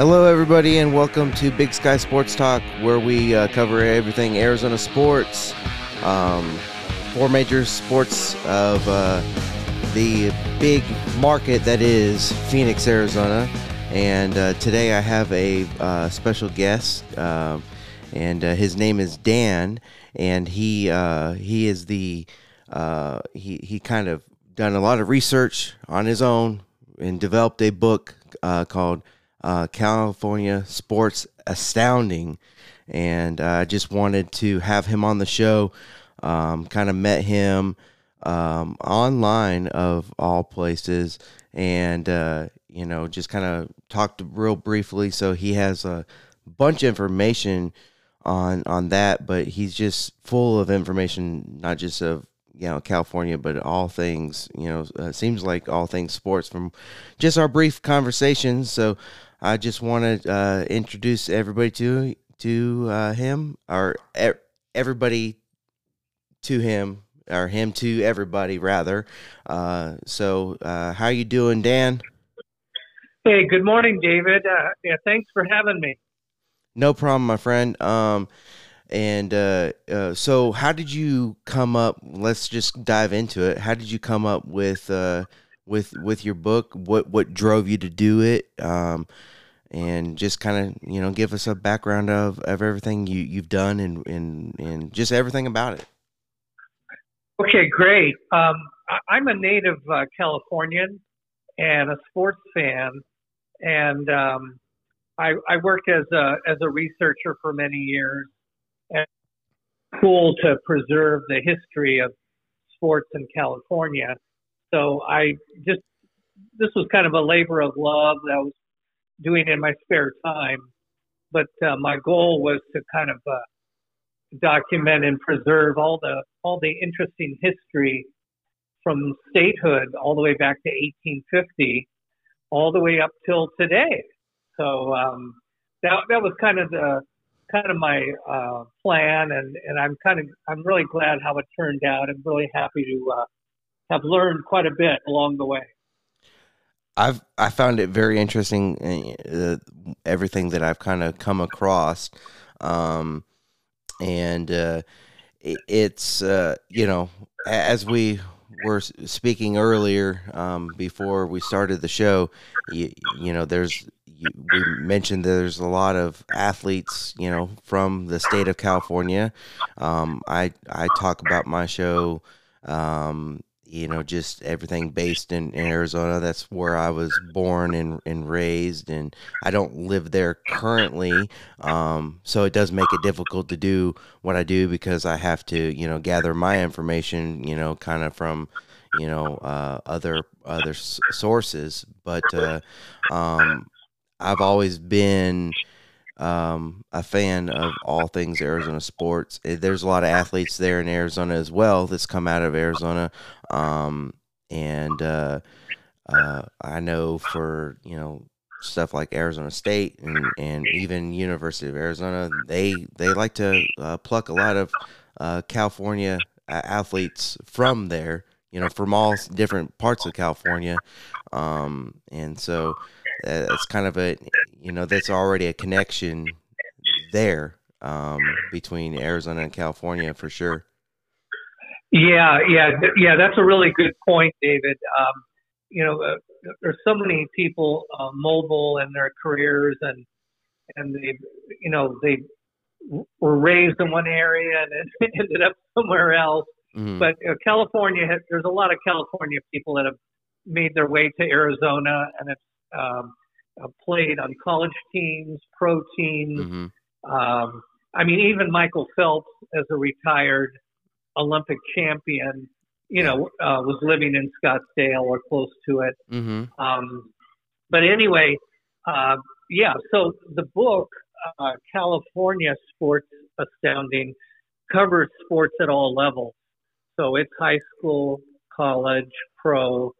Hello, everybody, and welcome to Big Sky Sports Talk, where we uh, cover everything Arizona sports. Um, four major sports of uh, the big market that is Phoenix, Arizona. And uh, today I have a uh, special guest, um, and uh, his name is Dan, and he uh, he is the he he kind of done a lot of research on his own and developed a book called California Sports Astounding. And I just wanted to have him on the show. Um, kind of met him um, online of all places, and uh, you know just kind of talked real briefly. So he has a bunch of information on on that, but he's just full of information, not just of you know California, but all things. You know, uh, seems like all things sports from just our brief conversations. So I just want to uh, introduce everybody to to uh, him or everybody to him or him to everybody rather. Uh, so, uh, how you doing, Dan? Hey, good morning, David. Uh, yeah, thanks for having me. No problem, my friend. Um, and uh, uh, so, how did you come up? Let's just dive into it. How did you come up with uh, with with your book? What what drove you to do it? Um, and just kind of you know give us a background of, of everything you you've done and and and just everything about it. Okay, great. Um, I'm a native uh, Californian and a sports fan, and um, I, I, worked as a as a researcher for many years. And cool to preserve the history of sports in California. So I just this was kind of a labor of love that I was doing in my spare time, but uh, my goal was to kind of uh, document and preserve all the all the interesting history from statehood all the way back to 1850, all the way up till today. So um, that that was kind of the kind of my uh, plan, and and I'm kind of I'm really glad how it turned out. I'm really happy to uh, have learned quite a bit along the way. I've I found it very interesting uh, everything that I've kind of come across. Um, and uh, it's uh, you know as we were speaking earlier um, before we started the show, you, you know, there's we mentioned there's a lot of athletes, you know, from the state of California. Um, I I talk about my show um, you know, just everything based in, in Arizona. That's where I was born and, and raised, and I don't live there currently. Um, so it does make it difficult to do what I do because I have to, you know, gather my information, you know, kind of from, you know, uh, other other sources. But uh, um, I've always been um, a fan of all things Arizona sports. Eh, there's a lot of athletes there in Arizona as well that's come out of Arizona, um, and uh, uh, I know for you know stuff like Arizona State and, and even University of Arizona, they they like to uh, pluck a lot of uh, California athletes from there. You know, from all different parts of California, um, and so it's kind of a you know that's already a connection there um, between Arizona and California for sure. Yeah, yeah, yeah. That's a really good point, David. Um, you know, uh, there's so many people uh, mobile in their careers, and and they, you know, they were raised in one area and ended up somewhere else. Mm-hmm. But uh, California, there's a lot of California people that have made their way to Arizona, and it's um, uh, played on college teams, pro teams. Mm-hmm. Um, I mean, even Michael Phelps, as a retired Olympic champion, you know, uh, was living in Scottsdale or close to it. Mm-hmm. Um, but anyway, uh, yeah. So the book, uh, California Sports Astounding, covers sports at all levels. So it's high school, college, pro,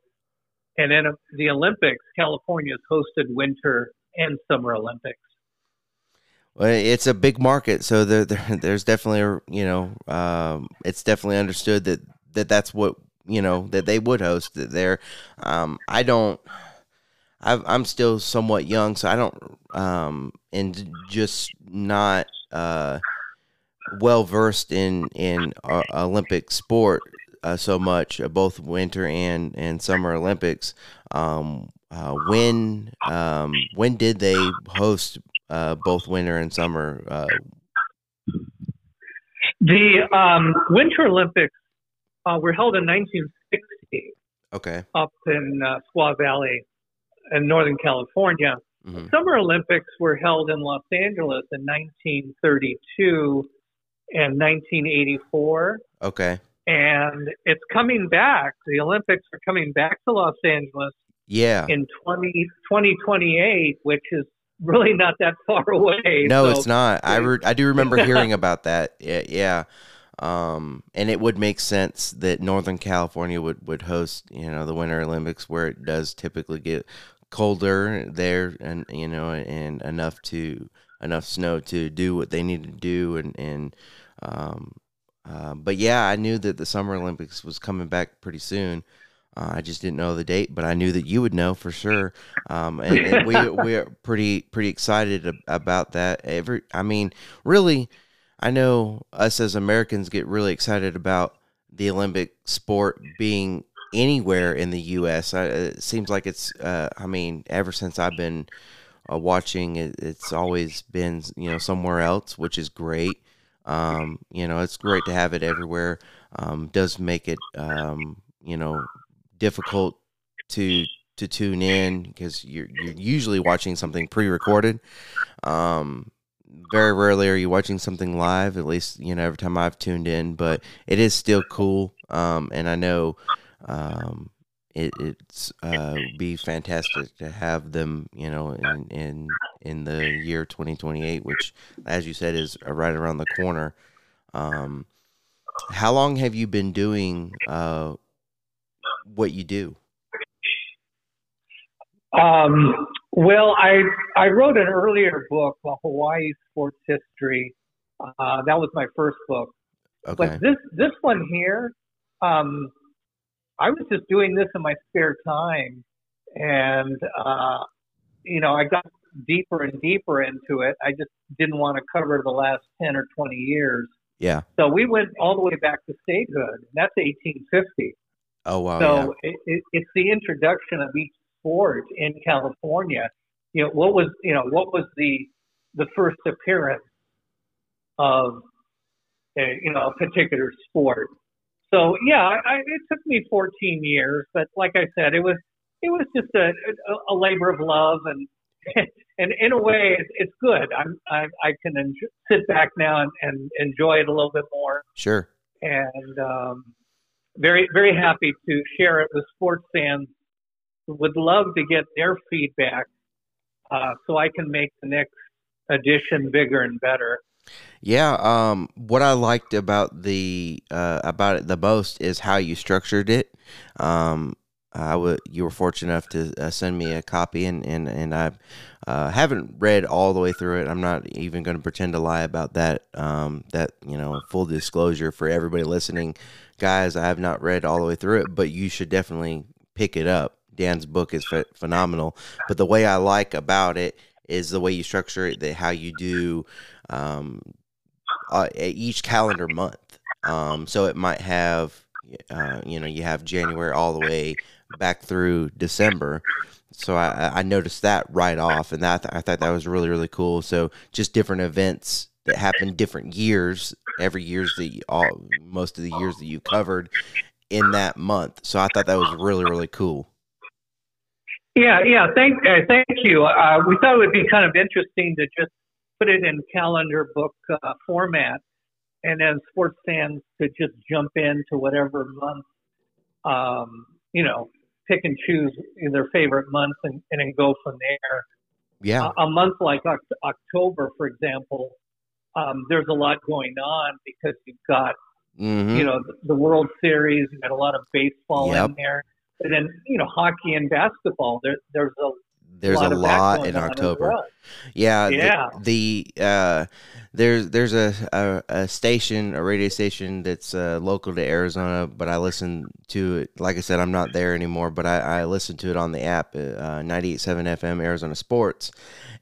and then the Olympics, California has hosted winter and summer Olympics. Well, it's a big market, so there, there there's definitely you know um, it's definitely understood that that that's what you know that they would host it there. Um, I don't. i am still somewhat young, so I don't um and just not uh well versed in in uh, Olympic sport uh, so much, uh, both winter and and summer Olympics. Um, uh, when um, when did they host uh, both winter and summer? Uh? the um, Winter Olympics were held in 1960. Okay. Up in Squaw Valley, in Northern California. Mm-hmm. Summer Olympics were held in Los Angeles in 1932 and 1984. Okay. And it's coming back. The Olympics are coming back to Los Angeles. Yeah. In 20, 2028, which is really not that far away. No, so, it's not. I re- I do remember hearing about that. Yeah, yeah. Um, and it would make sense that Northern California would, would host, you know, the Winter Olympics where it does typically get colder there and, you know, and enough to, enough snow to do what they need to do. And, and, um, uh, but yeah, I knew that the Summer Olympics was coming back pretty soon. Uh, I just didn't know the date, but I knew that you would know for sure. Um, and, and we we're pretty pretty excited about that. Every, I mean, really, I know us as Americans get really excited about the Olympic sport being anywhere in the U.S. I, it seems like it's. Uh, I mean, ever since I've been uh, watching, it, it's always been you know somewhere else, which is great. Um, you know, it's great to have it everywhere. Um, does make it um, you know difficult to to tune in because you're you're usually watching something pre-recorded. Um, very rarely are you watching something live. At least you know every time I've tuned in, but it is still cool. Um, and I know um, it, it's uh, be fantastic to have them. You know, in in in the year 2028, which, as you said, is right around the corner. Um, how long have you been doing uh, what you do? Um, well, I I wrote an earlier book, the Hawaii Sports History. Uh, that was my first book. Okay. But this this one here, um, I was just doing this in my spare time, and uh, you know, I got deeper and deeper into it. I just didn't want to cover the last ten or twenty years. Yeah. So we went all the way back to statehood. And that's 1850. Oh wow! So yeah. it, it, it's the introduction of each sport in California. You know, what was you know what was the the first appearance of a, you know a particular sport? So yeah, I, it took me 14 years, but like I said, it was it was just a, a, a labor of love, and and in a way, it's, it's good. I'm I, I can enjoy, sit back now and, and enjoy it a little bit more. Sure. And um, very very happy to share it with sports fans would love to get their feedback uh, so I can make the next edition bigger and better. Yeah, um, what I liked about the uh, about it the most is how you structured it. Um, I w- you were fortunate enough to uh, send me a copy, and and and I uh, haven't read all the way through it. I'm not even going to pretend to lie about that. Um, that you know, full disclosure for everybody listening, guys, I have not read all the way through it, but you should definitely pick it up. Dan's book is ph- phenomenal. But the way I like about it is the way you structure it, that how you do um, uh, each calendar month. Um, so it might have, uh, you know, you have January all the way back through December. So I, I noticed that right off, and that I thought that was really really cool. So just different events that happen different years, every years that all most of the years that you covered in that month. So I thought that was really really cool. Yeah, yeah. Thank, uh, thank you. Uh, we thought it would be kind of interesting to just put it in calendar book uh, format, and then sports fans could just jump into whatever month, um, you know, pick and choose their favorite month and, and then go from there. Yeah. A, a month like October, for example, um, there's a lot going on because you've got, mm-hmm. you know, the, the, World Series, you've got a lot of baseball yep. in there and then you know hockey and basketball. There, there's a there's a lot, a lot in going on as October. Yeah, Yeah. The, the uh, there's there's a, a a station, a radio station that's uh, local to Arizona, but I listen to it. Like I said, I'm not there anymore, but I, I listen to it on the app, uh, 98.7 FM Arizona Sports,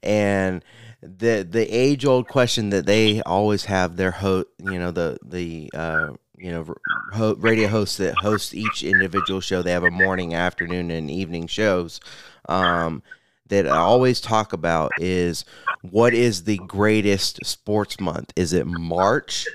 and the the age old question that they always have their host, you know, the the uh, you know ho- radio hosts that host each individual show. They have a morning, afternoon, and evening shows. Um, that I always talk about is what is the greatest sports month? Is it March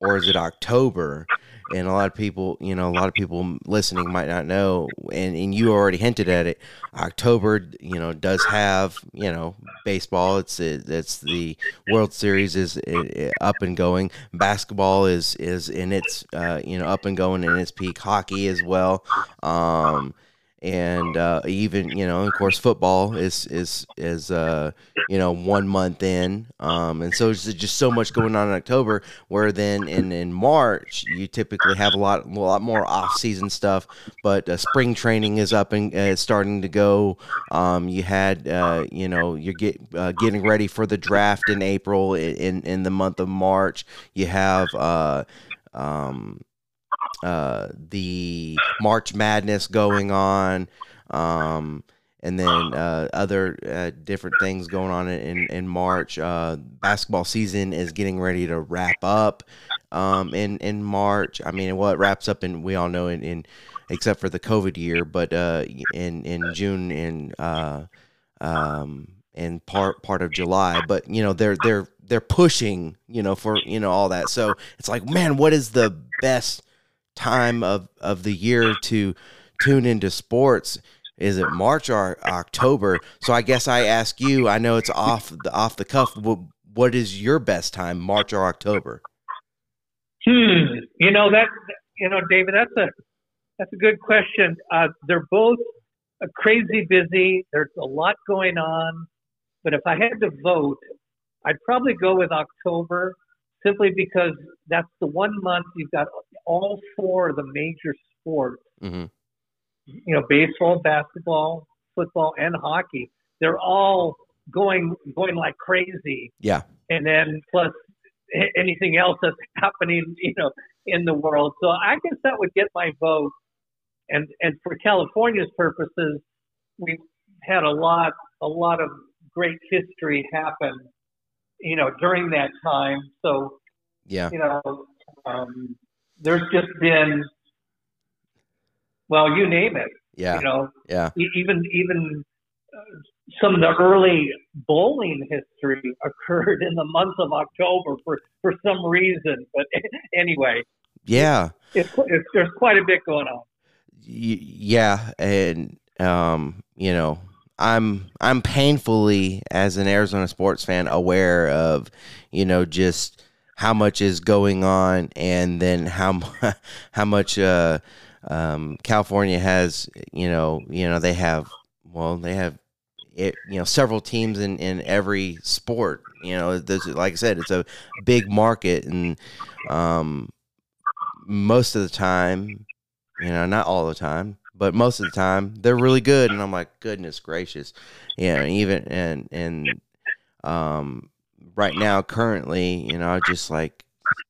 or is it October? And a lot of people, you know, a lot of people listening might not know, and, and you already hinted at it. October, you know, does have, you know, baseball. It's it's the World Series is uh, up and going. Basketball is is in its, uh, you know, up and going in its peak. Hockey as well. Um, and uh, even you know, of course, football is is is uh, you know one month in, um, and so there's just so much going on in October. Where then in in March you typically have a lot a lot more off season stuff, but uh, spring training is up and uh, starting to go. Um, you had uh, you know you're get uh, getting ready for the draft in April in in the month of March. You have uh, um, uh, the March Madness going on, um, and then uh, other uh, different things going on in in March. Uh, basketball season is getting ready to wrap up um, in in March. I mean, well, it wraps up in we all know in, in except for the COVID year, but uh, in in June and uh, um, in part part of July. But you know, they're they're they're pushing, you know, for you know all that. So it's like, man, what is the best time of of the year to tune into sports? Is it March or October? So I guess I ask you. I know it's off the off the cuff. What, is your best time, March or October? Hmm. You know that. You know, David. That's a that's a good question. Uh, they're both uh, crazy busy. There's a lot going on. But if I had to vote, I'd probably go with October simply because that's the one month you've got all four of the major sports. Mm-hmm. You know, baseball, basketball, football, and hockey. They're all going going like crazy. Yeah. And then plus anything else that's happening, you know, in the world. So I guess that would get my vote. And and for California's purposes, we've had a lot a lot of great history happen, you know, during that time. So Yeah. you know, um, there's just been, well, you name it. Yeah. You know, Yeah. even even uh, some of the early bowling history occurred in the month of October for for some reason. But anyway, Yeah. it's, it's there's quite a bit going on. Y- yeah and um you know i'm i'm painfully as an arizona sports fan aware of you know just how much is going on and then how how much uh um california has you know you know they have well they have it, you know several teams in in every sport you know like i said it's a big market and um most of the time you know, not all the time, but most of the time they're really good. And I'm like, goodness gracious, you know, even and and um, right now, currently, you know, just like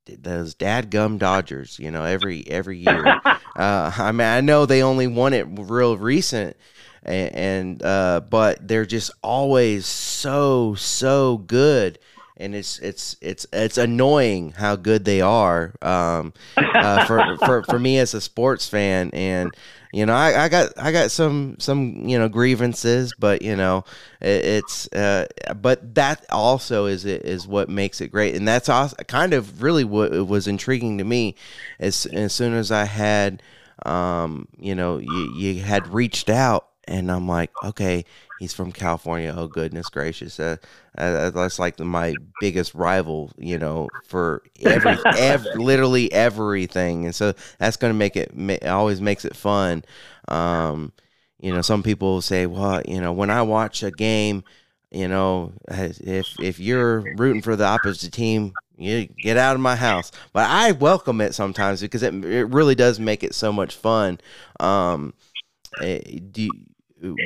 those dadgum Dodgers. You know, every every year. uh, I mean, I know they only won it real recent. And, and uh, but they're just always so so good, and it's it's it's it's annoying how good they are. Um, uh, for, for for me as a sports fan and you know I, I got I got some some you know grievances but you know it, it's uh, but that also is is what makes it great. And that's also kind of really what was intriguing to me as as soon as I had um you know you, you had reached out and I'm like okay he's from California oh goodness gracious uh, uh, that's like my biggest rival, you know, for every, ev- literally everything, and so that's going to make it. Ma- it always makes it fun. Um, you know, some people say, "Well, you know, when I watch a game, you know, if if you're rooting for the opposite team, you get out of my house." But I welcome it sometimes because it it really does make it so much fun. Um, eh, do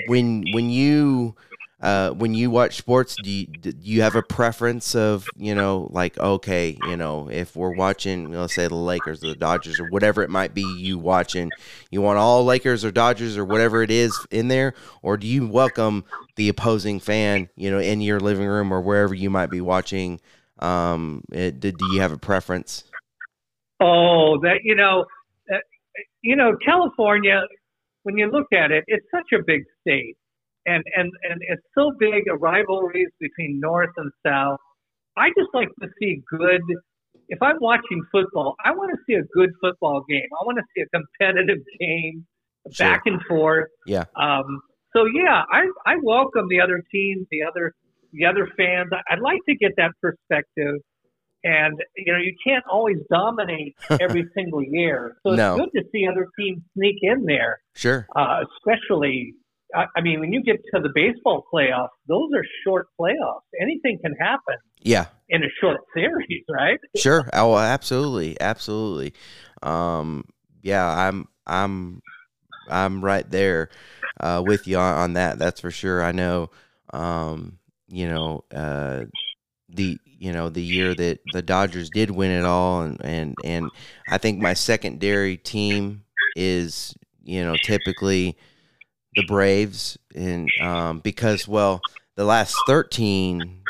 when when you uh, when you watch sports, do you, do you have a preference of you know like okay, you know if we're watching, let's say the Lakers or the Dodgers or whatever it might be, you watching, you want all Lakers or Dodgers or whatever it is in there, or do you welcome the opposing fan, you know, in your living room or wherever you might be watching? Um, it, do you have a preference? Oh, that you know, you know, California. When you look at it, it's such a big state and and and it's so big a rivalries between north and south. I just like to see good. If I'm watching football, I want to see a good football game. I want to see a competitive game, sure. back and forth. Yeah. Um, so yeah, I I welcome the other teams, the other the other fans. I'd like to get that perspective. And you know, you can't always dominate every single year. So it's no. good to see other teams sneak in there. Sure. Uh, especially I mean, when you get to the baseball playoffs, those are short playoffs. Anything can happen. Yeah. In a short series, right? Sure. Oh, absolutely, absolutely. Um, yeah, I'm, I'm, I'm right there uh, with you on, on, that. That's for sure. I know. Um, you know, uh, the you know the year that the Dodgers did win it all, and and and I think my secondary team is you know typically the Braves, and um, because well, the last thirteen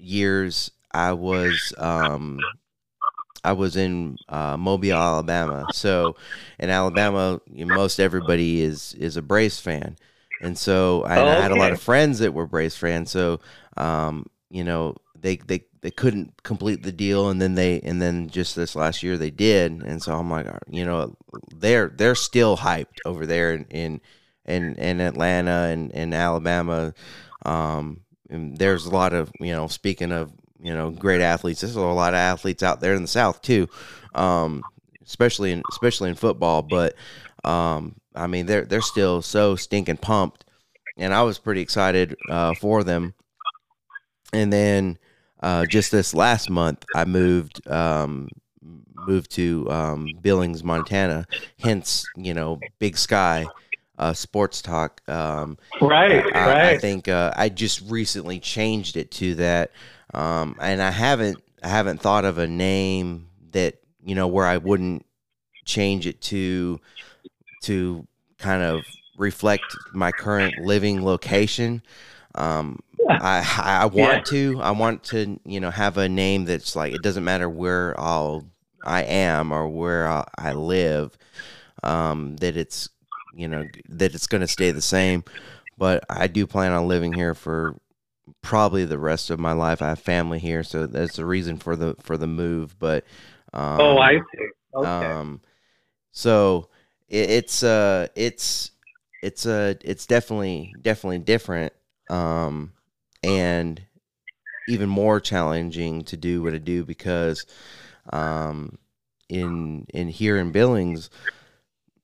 years I was um, I was in uh, Mobile, Alabama. So in Alabama, you know, most everybody is is a Braves fan, and so I, I had a lot of friends that were Braves fans. So um, you know they they they couldn't complete the deal and then they and then just this last year they did and so i'm like you know they're they're still hyped over there in, in in Atlanta and in Alabama. Um, there's a lot of you know, speaking of you know great athletes, there's a lot of athletes out there in the South too, um, especially in especially in football. But um, I mean, they're they're still so stinking pumped, and I was pretty excited uh, for them. And then uh, just this last month, I moved um, moved to um, Billings, Montana. Hence, you know, Big Sky uh, sports talk. Um, right, I, right. I think uh, I just recently changed it to that, um, and I haven't I haven't thought of a name that you know where I wouldn't change it to to kind of reflect my current living location. Um, I I want yeah. to I want to you know have a name that's like it doesn't matter where I'll I am or where I'll, I live. Um, that it's you know that it's going to stay the same. But I do plan on living here for probably the rest of my life. I have family here, so that's the reason for the for the move. But um, oh, I see. Okay. Um, so it, it's uh it's it's uh it's definitely definitely different um and even more challenging to do what I do because um in in here in Billings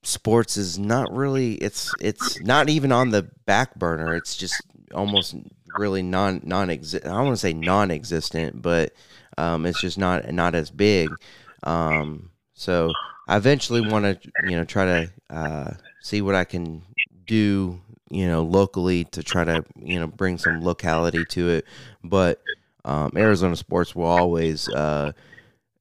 sports is not really it's it's not even on the back burner. It's just almost really non non exist I want to say non-existent but um, it's just not not as big. Um, so I eventually want to you know try to uh, see what I can do you know locally to try to you know bring some locality to it but um, Arizona sports will always uh,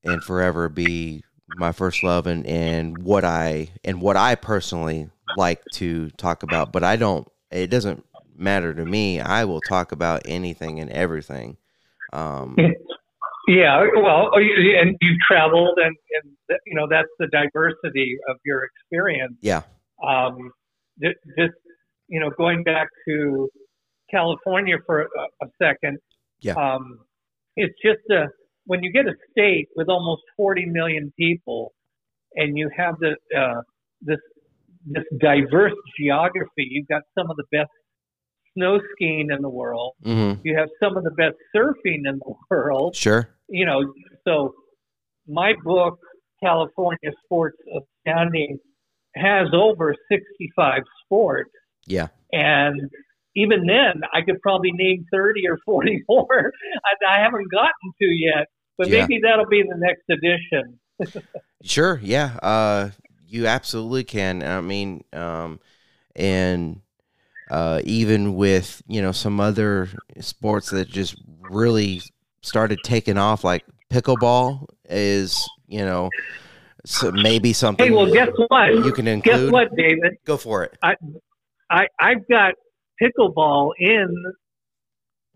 and forever be my first love and and what I and what I personally like to talk about. But I don't. It doesn't matter to me. I will talk about anything and everything. Um, yeah, well, oh, and you've traveled, and, and you know that's the diversity of your experience. Yeah. Um, just you know, going back to California for a, a second. Yeah. Um, it's just a when you get a state with almost 40 million people and you have the, uh, this this diverse geography, you've got some of the best snow skiing in the world. Mm-hmm. You have some of the best surfing in the world. Sure. You know, so my book, California Sports Astounding, has over 65 sports. Yeah. And even then, I could probably name 30 or 40 more I, I haven't gotten to yet, but yeah. maybe that'll be the next edition. sure. Yeah. Uh, you absolutely can. I mean, um, and uh, even with you know some other sports that just really started taking off, like pickleball is you know so maybe something. Hey, well, guess what? You can include. Guess what, David? Go for it. I, I I've got pickleball in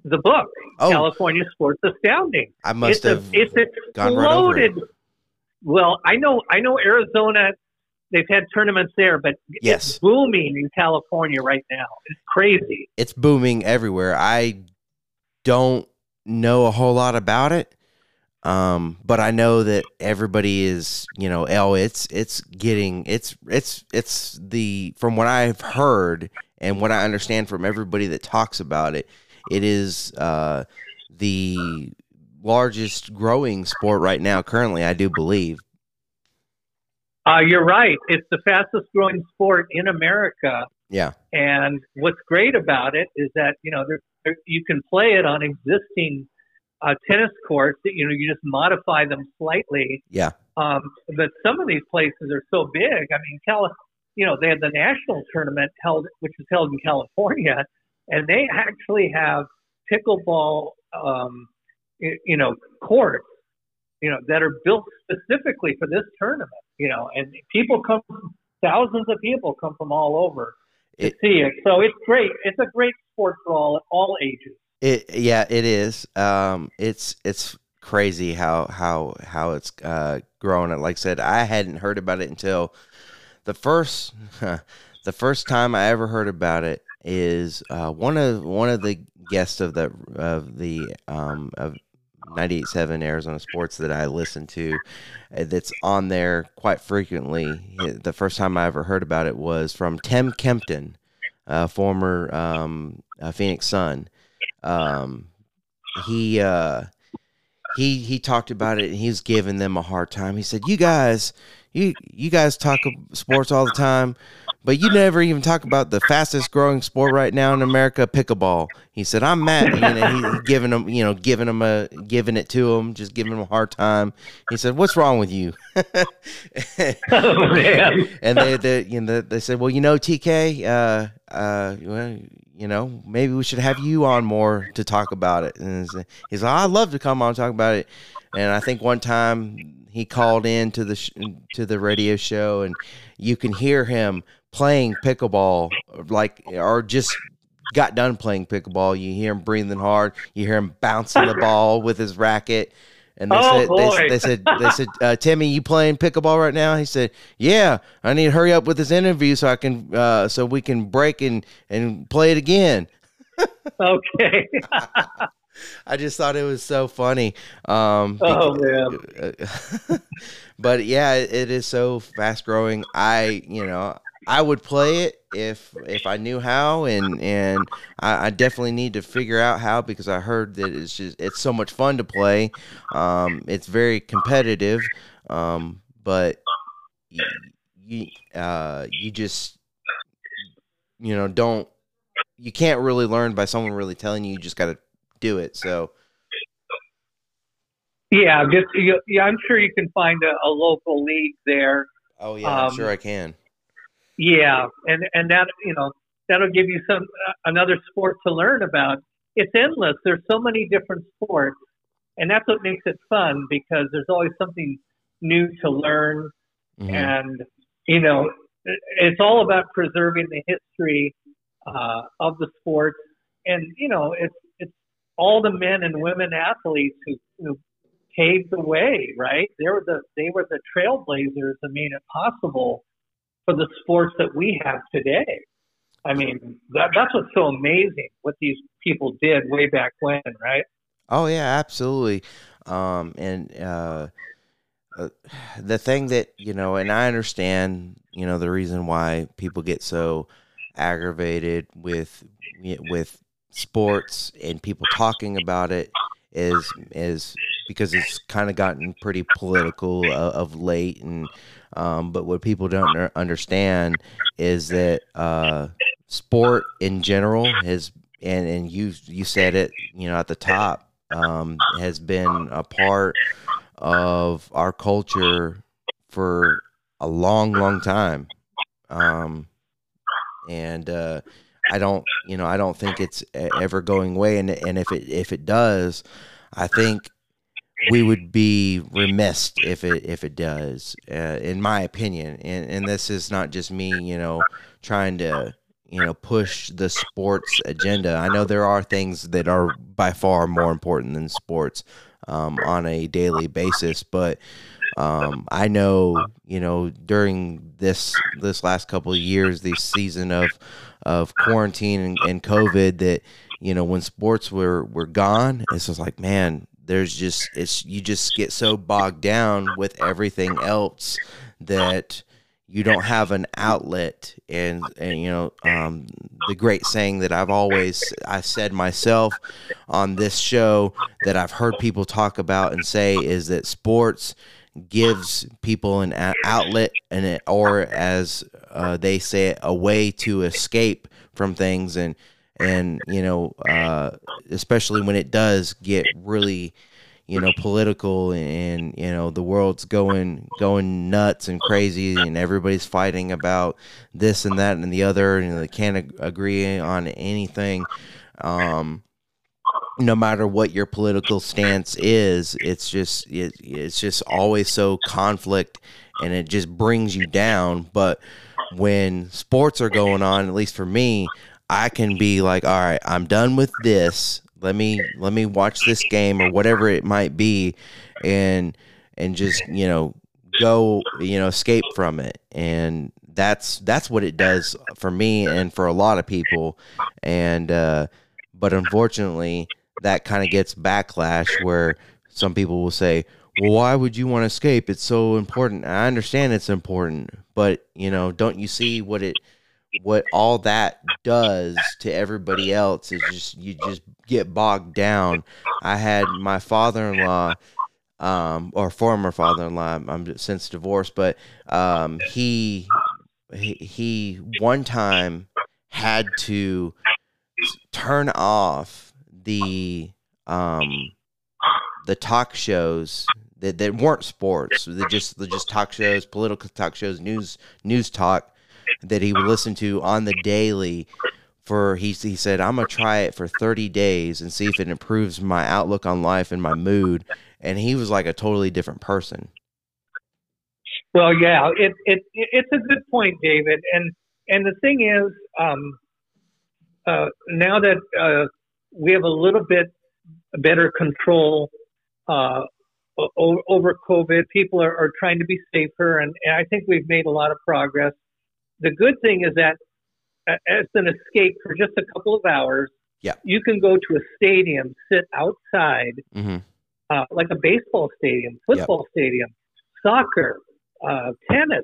the book, Oh. California Sports Astounding. I must it's a- have it's gone right exploded. Well, I know I know Arizona. They've had tournaments there, but Yes. it's booming in California right now. It's crazy. it's booming everywhere. I don't know a whole lot about it. Um, but I know that everybody is, you know, oh, it's it's getting it's it's it's the from what I've heard and what I understand from everybody that talks about it, it is uh the largest growing sport right now currently, I do believe. Uh, you're right. It's the fastest growing sport in America. Yeah. And what's great about it is that you know there, there, you can play it on existing uh, tennis courts. That, you know, you just modify them slightly. Yeah. Um, but some of these places are so big. I mean, Cali- you know, they had the national tournament held, which is held in California, and they actually have pickleball, um, you, know, courts, you know, that are built specifically for this tournament. You know, and people come, thousands of people come from all over to It- see it. So it's great. It's a great sport for all all ages. It yeah, it is. Um, it's it's crazy how how how it's uh growing. And Like I said, I hadn't heard about it until the first the first time I ever heard about it is uh, one of one of the guests of the of the um of 98.7 Arizona Sports that I listen to uh, that's on there quite frequently. The first time I ever heard about it was from Tim Kempton, uh, former um, Phoenix Sun. Um, he uh, he he talked about it and he was giving them a hard time. He said, "You guys, you you guys talk sports all the time, but you never even talk about the fastest growing sport right now in America, pickleball." He said, "I'm mad." You know, he, he giving them, you know, giving them a giving it to him, just giving him a hard time. He said, "What's wrong with you?" Oh man. and they, they, you know, they said, "Well, you know, TK, uh, uh, well, you know, maybe we should have you on more to talk about it." And he's- like, "I'd love to come on and talk about it." And I think one time he called in to the sh- to the radio show, and you can hear him playing pickleball, like or just got done playing pickleball. You hear him breathing hard. You hear him bouncing the ball with his racket. And they Oh, said, they, they said, they said, uh, Timmy, you playing pickleball right now? He said, Yeah, I need to hurry up with this interview so I can, uh, so we can break and and play it again. Okay. I just thought it was so funny. Um, Oh man. but yeah, it is so fast growing. I, you know, I would play it if if I knew how, and and I, I definitely need to figure out how because I heard that it's just it's so much fun to play. Um, it's very competitive, um, but you you, uh, you just you know don't you can't really learn by someone really telling you. You just got to do it. So Yeah, just yeah. I'm sure you can find a, a local league there. oh yeah, I'm Um, sure I can. Yeah, and and that you know that'll give you some uh, another sport to learn about. It's endless. There's so many different sports, and that's what makes it fun because there's always something new to learn. Mhm. and you know it's all about preserving the history uh, of the sport and you know it's it's all the men and women athletes who, who paved the way right they were the they were the trailblazers that made it possible for the sports that we have today i mean that, that's what's so amazing what these people did way back when right Oh yeah, absolutely. Um, and uh, uh, the thing that you know, and I understand, you know, the reason why people get so aggravated with with sports and people talking about it is is because it's kind of gotten pretty political uh, of late and um, but what people don't understand is that uh, sport in general has and and you you said it you know at the top um, has been a part of our culture for a long long time um, and uh, I don't, you know, I don't think it's ever going away. And and if it if it does, I think we would be remiss if it if it does, uh, in my opinion. And and this is not just me, you know, trying to you know push the sports agenda. I know there are things that are by far more important than sports um, on a daily basis, but um, I know you know during this this last couple of years, this season of of quarantine and, and COVID, that you know when sports were were gone, it's just like man, there's just it's you just get so bogged down with everything else that you don't have an outlet. And, and you know um, the great saying that i've always i said myself on this show that i've heard people talk about and say is that sports gives people an outlet and it, or as uh, they say it, a way to escape from things. And and you know uh, especially when it does get really you know political and you know the world's going going nuts and crazy and everybody's fighting about this and that and the other and they can't agree on anything um no matter what your political stance is it's just it, it's just always so conflict and it just brings you down. But when sports are going on at least for me i can be like all right i'm done with this. Let me let me watch this game or whatever it might be and and just you know go you know escape from it. And that's that's what it does for me and for a lot of people. And uh but unfortunately that kind of gets backlash where some people will say well why would you want to escape? It's so important. I understand it's important but you know don't you see what it what all that does to everybody else is just you just get bogged down. I had my father-in-law um, or former father-in-law. I'm since divorced, but um, he, he one time had to turn off the um, the talk shows that, that weren't sports. They just they just talk shows, political talk shows, news news talk that he would listen to on the daily for he, he said i'm to try it for 30 days and see if it improves my outlook on life and my mood. And he was like a totally different person. Well yeah it, it it's a good point david. And and the thing is um, uh, now that uh, we have a little bit better control uh, over COVID, people are, are, trying to be safer, and, and I think we've made a lot of progress the good thing is that as an escape for just a couple of hours, yeah. you can go to a stadium, sit outside, mm-hmm. uh, like a baseball stadium, football yep. stadium, soccer, uh, tennis,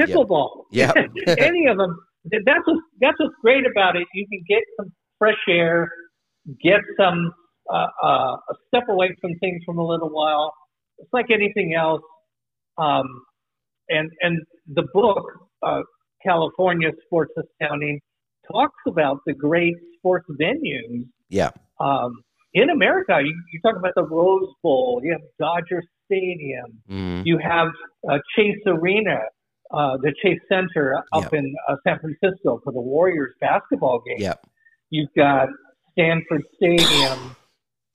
pickleball, yep. Yep. any of them. That's what's, that's what's great about it. You can get some fresh air, get some uh, uh, step away from things from a little while. It's like anything else. Um, and and the book uh, California Sports Astounding talks about the great sports venues. Yeah. Um, in America, you, you talk about the Rose Bowl, you have Dodger Stadium, mm. you have uh, Chase Arena, uh, the Chase Center up in uh, San Francisco for the Warriors basketball game. Yeah. You've got Stanford Stadium,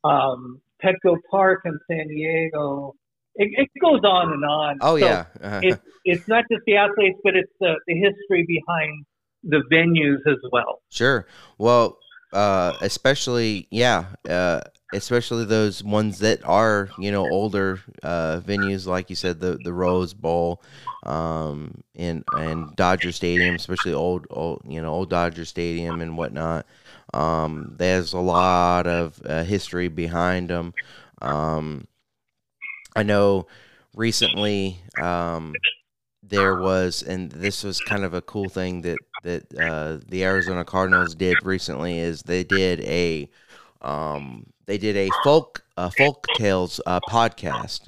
um, Petco Park in San Diego, it, it goes on and on. Oh so yeah, uh-huh. it's it's not just the athletes, but it's the, the history behind the venues as well. Sure. Well, uh, especially yeah, uh, especially those ones that are you know older uh, venues, like you said, the the Rose Bowl, um, and and Dodger Stadium, especially old old you know old Dodger Stadium and whatnot. Um, there's a lot of uh, history behind them. Um, I know recently um, there was, and this was kind of a cool thing that that uh, the Arizona Cardinals did recently is they did a um, they did a folk folk tales uh, podcast.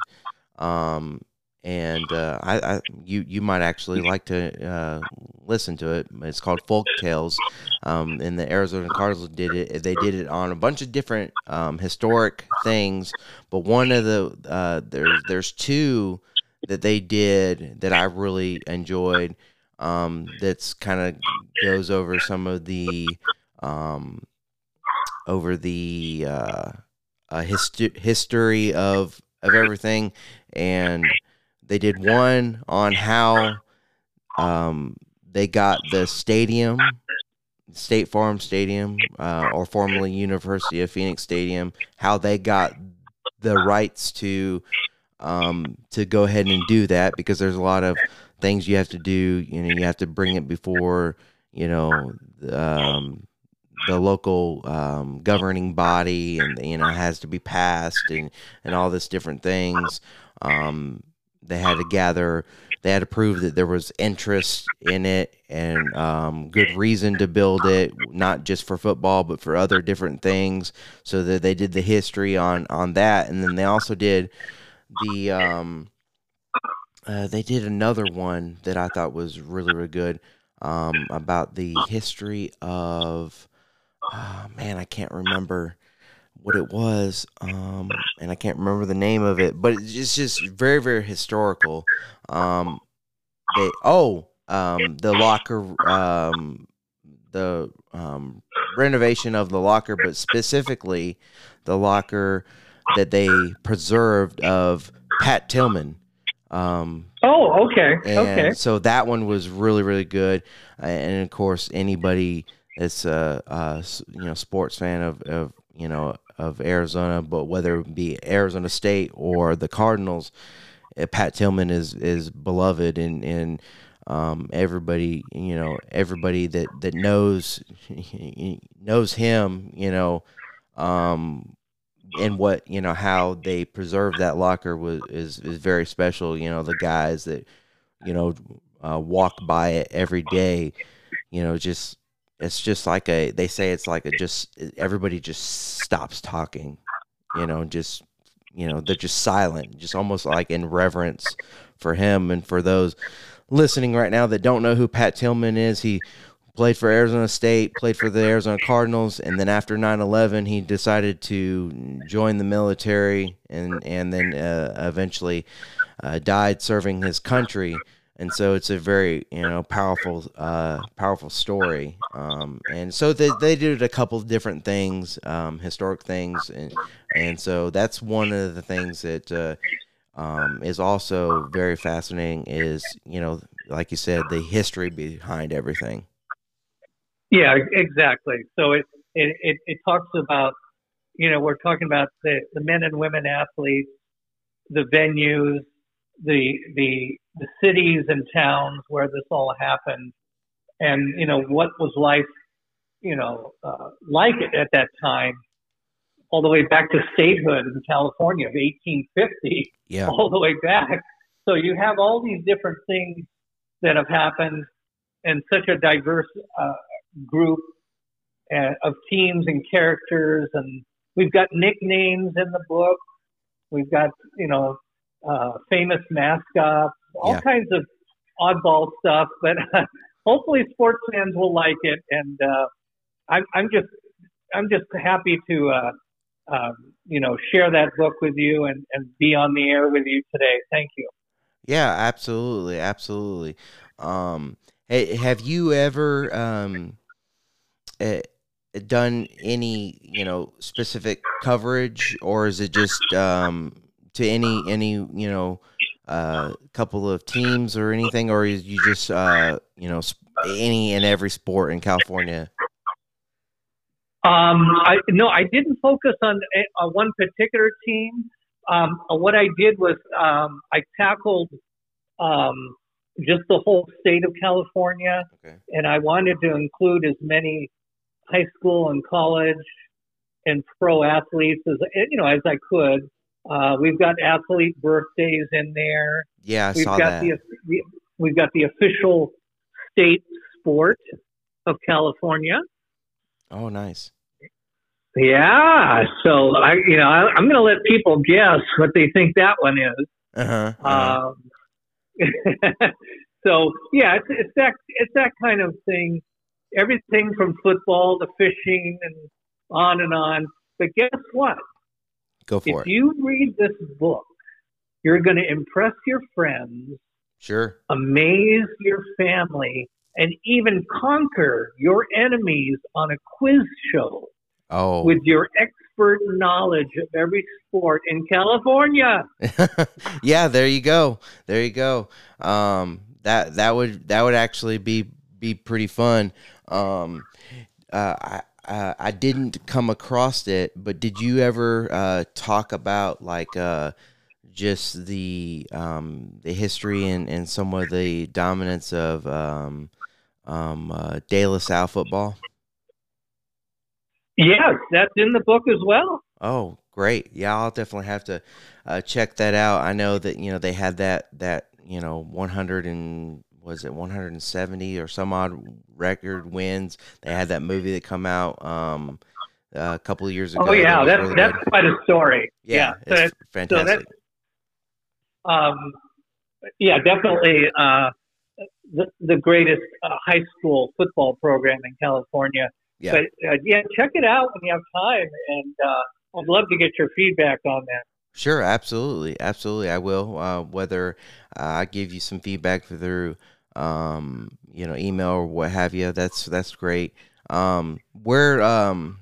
Um, and uh, I, I, you you might actually like to uh, listen to it. It's called Folk Tales, um, and the Arizona Cardinals did it. They did it on a bunch of different um, historic things, but one of the uh, there's there's two that they did that I really enjoyed. Um, that's kind of goes over some of the um, over the uh, uh, histo- history of of everything, and they did one on how um, they got the stadium, State Farm Stadium, uh, or formerly University of Phoenix Stadium, how they got the rights to um, to go ahead and do that because there's a lot of things you have to do. You know, you have to bring it before you know um, the local um, governing body, and you know has to be passed, and and all this different things. Um, they had to gather. They had to prove that there was interest in it and um, good reason to build it, not just for football, but for other different things. So that they did the history on on that, and then they also did the um, uh, they did another one that I thought was really really good um, about the history of oh, man I can't remember what it was um, and I can't remember the name of it but it's just very very historical um, they oh um, the locker um, the um, renovation of the locker but specifically the locker that they preserved of Pat Tillman. Um, oh, okay, okay. So that one was really, really good. And of course, anybody that's a, a you know sports fan of, of you know of Arizona, but whether it be Arizona State or the Cardinals, uh, Pat Tillman is is beloved and and um, everybody you know everybody that that knows knows him you know um, and what you know how they preserve that locker was is is very special. You know the guys that you know uh, walk by it every day. You know just it's just like a they say it's like a just everybody just stops talking. You know just you know they're just silent, just almost like in reverence for him and for those listening right now that don't know who Pat Tillman is. He played for Arizona State, played for the Arizona Cardinals, and then after 9/11, he decided to join the military, and and then uh, eventually uh, died serving his country. And so it's a very you know powerful uh, powerful story. Um, and so they they did a couple of different things, um, historic things, and and so that's one of the things that. Uh, um, is also very fascinating. Is you know, like you said, the history behind everything. Yeah, exactly. So it, it, it, it, talks about, you know, we're talking about the, the men and women athletes, the venues, the, the, the cities and towns where this all happened. And, you know, what was life, you know, uh, like it at that time, all the way back to statehood in California of 1850, yeah. all the way back. So you have all these different things that have happened and such a diverse uh, group uh, of teams and characters, and we've got nicknames in the book. We've got you know uh, famous mascots, all Yeah. kinds of oddball stuff. But hopefully, sports fans will like it, and uh, I'm, I'm just I'm just happy to uh, um, you know share that book with you and, and be on the air with you today. Thank you. Yeah, absolutely, absolutely. Um, ha- have you ever um, eh, done any you know specific coverage, or is it just um, to any any you know uh, couple of teams or anything, or is you just uh, you know any and every sport in California? Um, I no, I didn't focus on a, on one particular team. Um, uh, what I did was um, I tackled um, just the whole state of California, Okay. and I wanted to include as many high school and college and pro athletes as you know as I could. Uh, we've got athlete birthdays in there. Yeah, I we've saw got that. the the we've got the official state sport of California. oh, nice. Yeah, so I, you know, I, I'm going to let people guess what they think that one is. Uh-huh, uh-huh. Um, so yeah, it's, it's that it's that kind of thing. Everything from football to fishing and on and on. But guess what? Go for if it. you read this book, you're going to impress your friends, sure. amaze your family, and even conquer your enemies on a quiz show Oh, with your expert knowledge of every sport in California. yeah. There you go. There you go. Um, that that would that would actually be be pretty fun. Um, uh, I. Uh, I didn't come across it, but did you ever uh, talk about like uh, just the um, the history and, and some of the dominance of um, um, uh, De La Salle football? Yes, that's in the book as well. Oh, great! Yeah, I'll definitely have to uh, check that out. I know that you know they had that that you know 100 and was it 170 or some odd record wins. They had that movie that come out um, a couple of years ago. Oh yeah, that that's really that's quite a story. yeah, yeah. So it's fantastic. Um, yeah, definitely uh, the, the greatest uh, high school football program in California. Yeah. But uh, yeah, check it out when you have time, and uh, I'd love to get your feedback on that. Sure, absolutely, absolutely. I will. Uh, whether uh, I give you some feedback through, um, you know, email or what have you. That's that's great. Um, where um,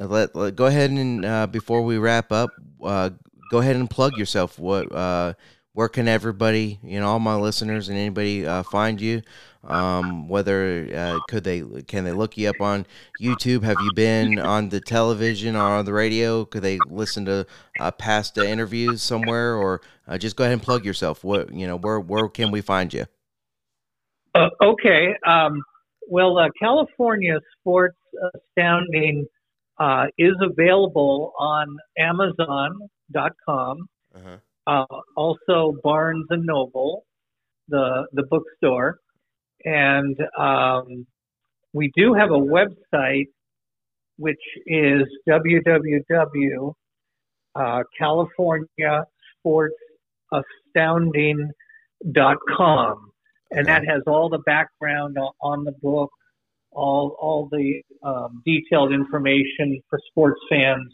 let, let go ahead and uh, before we wrap up, uh, go ahead and plug yourself. What uh, where can everybody, you know, all my listeners and anybody uh, find you? Um, whether uh, could they can they look you up on YouTube? Have you been on the television or on the radio? Could they listen to uh, past uh, interviews somewhere, or uh, just go ahead and plug yourself? What you know, where where can we find you? Uh, okay. Um, well, uh, California Sports Astounding uh, is available on Amazon.com, Uh-huh. uh, also Barnes and Noble, the the bookstore, and um, we do have a website which is www. Uh, California Sports Astounding.com and that has all the background on the book, all all the um, detailed information for sports fans.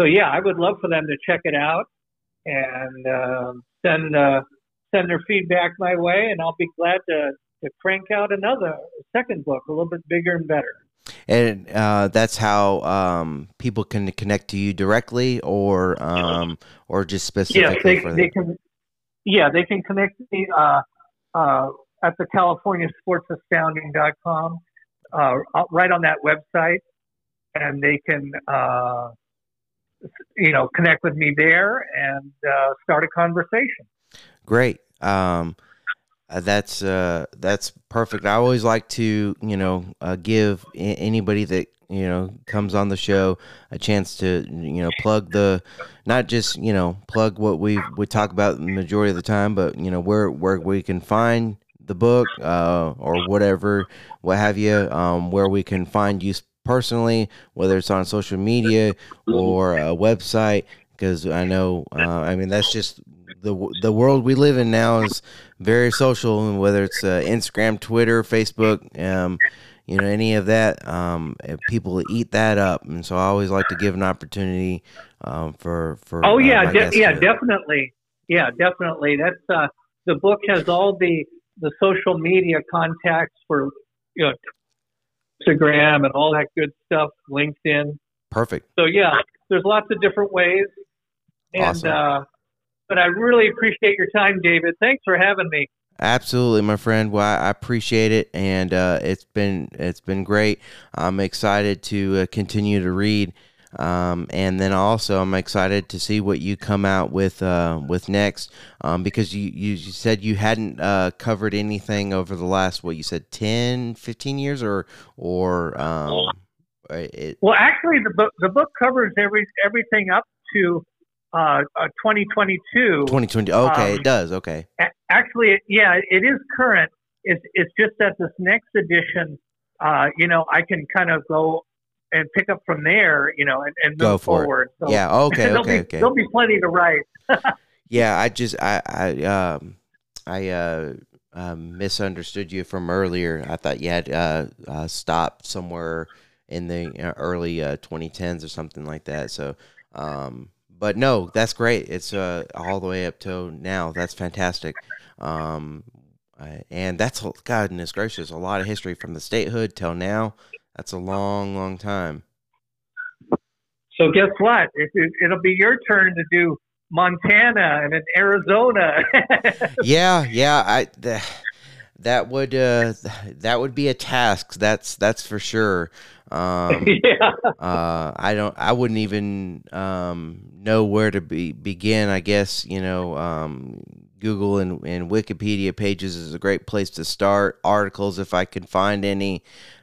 So yeah, I would love for them to check it out and um send uh, send their feedback my way, and I'll be glad to to crank out another second book, a little bit bigger and better. And uh, that's how um, people can connect to you directly, or um, or just Yes, specifically they for they the. can. Yeah, they can connect me uh, uh, at the California Sports Astounding.com, uh, right on that website, and they can, uh, you know, connect with me there and uh, start a conversation. Great. Um, uh, that's uh, that's perfect. I always like to, you know, uh, give a- anybody that you know comes on the show a chance to, you know, plug the, not just you know plug what we we talk about the majority of the time, but you know where where we can find the book uh, or whatever, what have you, um, where we can find you personally, whether it's on social media or a website. Because I know, uh, I mean, that's just the the world we live in now is very social, and whether it's uh, Instagram, Twitter, Facebook, um, you know, any of that, um, uh, people eat that up, and so I always like to give an opportunity um, for for. Oh uh, yeah, de- yeah, to- definitely. Yeah, definitely. That's uh, the book has all the the social media contacts for you know Instagram and all that good stuff, LinkedIn. perfect. So yeah, there's lots of different ways. And Awesome. uh, but I really appreciate your time, David. Thanks for having me. Absolutely, my friend. Well, I appreciate it, and uh, it's been it's been great. I'm excited to uh, continue to read, um, and then also I'm excited to see what you come out with uh, with next, um, because you, you you said you hadn't uh, covered anything over the last what you said 10, 15 years, or or um, it, Well, actually, the book the book covers every everything up to uh, uh, 2022. 2020. Okay, Um, it does. Okay, Actually, yeah, it is current. It's it's just that this next edition, uh, you know, I can kind of go and pick up from there, you know, and, and move Go for forward. So yeah. Okay. there'll Okay. be Okay. there'll be plenty to write. Yeah, I just I I um I uh, um, misunderstood you from earlier. I thought you had uh, uh stopped somewhere in the uh, early uh, 2010s or something like that. So, um, but no, that's great. It's uh all the way up to now. That's fantastic. Um, uh, and that's goodness gracious, a lot of history from the statehood till now. That's a long, long time. So guess what? It, it, will be your turn to do Montana and then Arizona. yeah, yeah. I the, that would uh, that would be a task. That's that's for sure. Um, yeah. Uh, I don't. I wouldn't even um, know where to be begin. I guess you know. Um, Google and, and Wikipedia pages is a great place to start. Articles, if I can find any,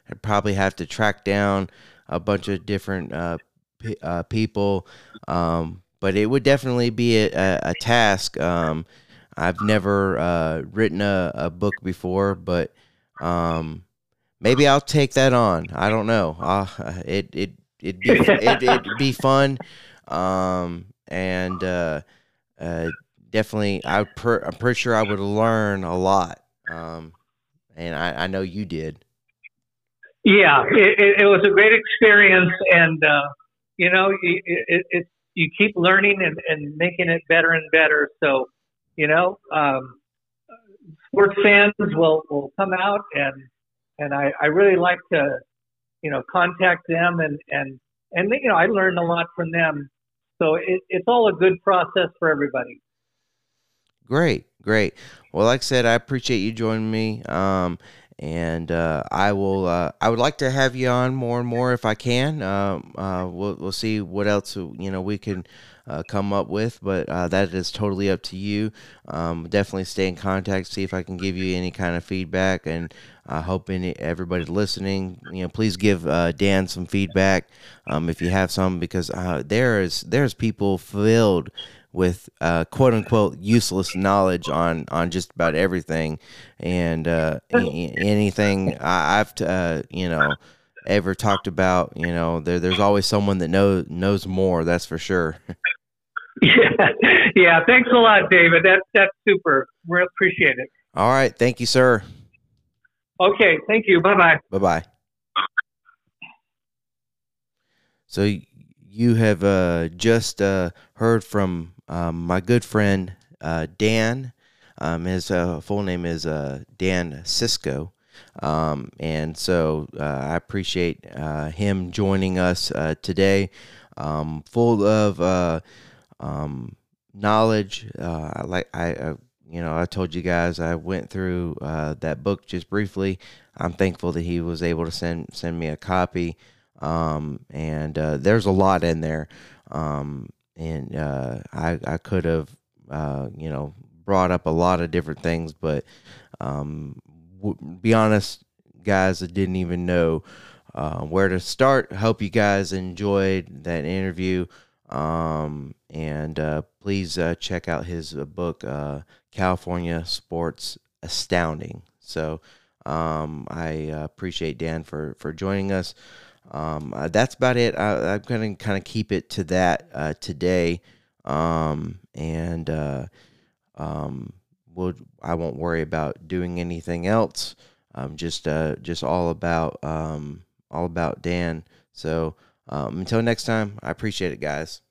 I'd probably have to track down a bunch of different uh, p- uh, people. Um, but it would definitely be a, a, a task. Um, I've never uh, written a, a, book before, but um, maybe I'll take that on. I don't know. Uh, it it it'd be it, it'd be fun, um, and uh, uh, definitely I per, I'm pretty sure I would learn a lot. Um, and I, I know you did. Yeah, it, it, was a great experience, and uh, you know, it, it, it, you keep learning and, and making it better and better. So, you know, um, sports fans will, will come out and, and I, I really like to, you know, contact them and, and, and, you know, I learned a lot from them. So it, it's all a good process for everybody. Great, great. Well, like I said, I appreciate you joining me. Um, and uh, I will. Uh, I would like to have you on more and more if I can. Um, uh, we'll we'll see what else you know we can uh, come up with, but uh, that is totally up to you. Um, definitely stay in contact, see if I can give you any kind of feedback, and I hope any everybody listening, you know, please give uh, Dan some feedback um, if you have some, because there is there's people filled with uh, quote unquote useless knowledge on on just about everything and uh, anything I, have uh, you know ever talked about. You know, there there's always someone that knows knows more. That's for sure. yeah, yeah. Thanks a lot, David. That's that's super. We appreciate it. All right, thank you, sir. Okay, thank you. Bye bye. Bye bye. So you have uh, just uh, heard from um, my good friend uh, Dan. Um, his uh, full name is uh, Dan Cisco. Um, and so uh, I appreciate uh, him joining us uh, today, um, full of um, knowledge. like I, you know, I told you guys I went through that book just briefly. I'm thankful that he was able to send send me a copy. Um, and there's a lot in there. Um, and uh, I I could have uh, you know brought up a lot of different things, but um, be honest, guys, I didn't even know uh, where to start. Hope you guys enjoyed that interview, um, and uh, please uh, check out his uh, book, California Sports Astounding. So. Um, I appreciate Dan for, for joining us. Um, uh, that's about it. I, am gonna kind of keep it to that uh, today, um, and uh, um, we'll, I won't worry about doing anything else. Um, just uh, just all about um, all about Dan. So um, until next time, I appreciate it, guys.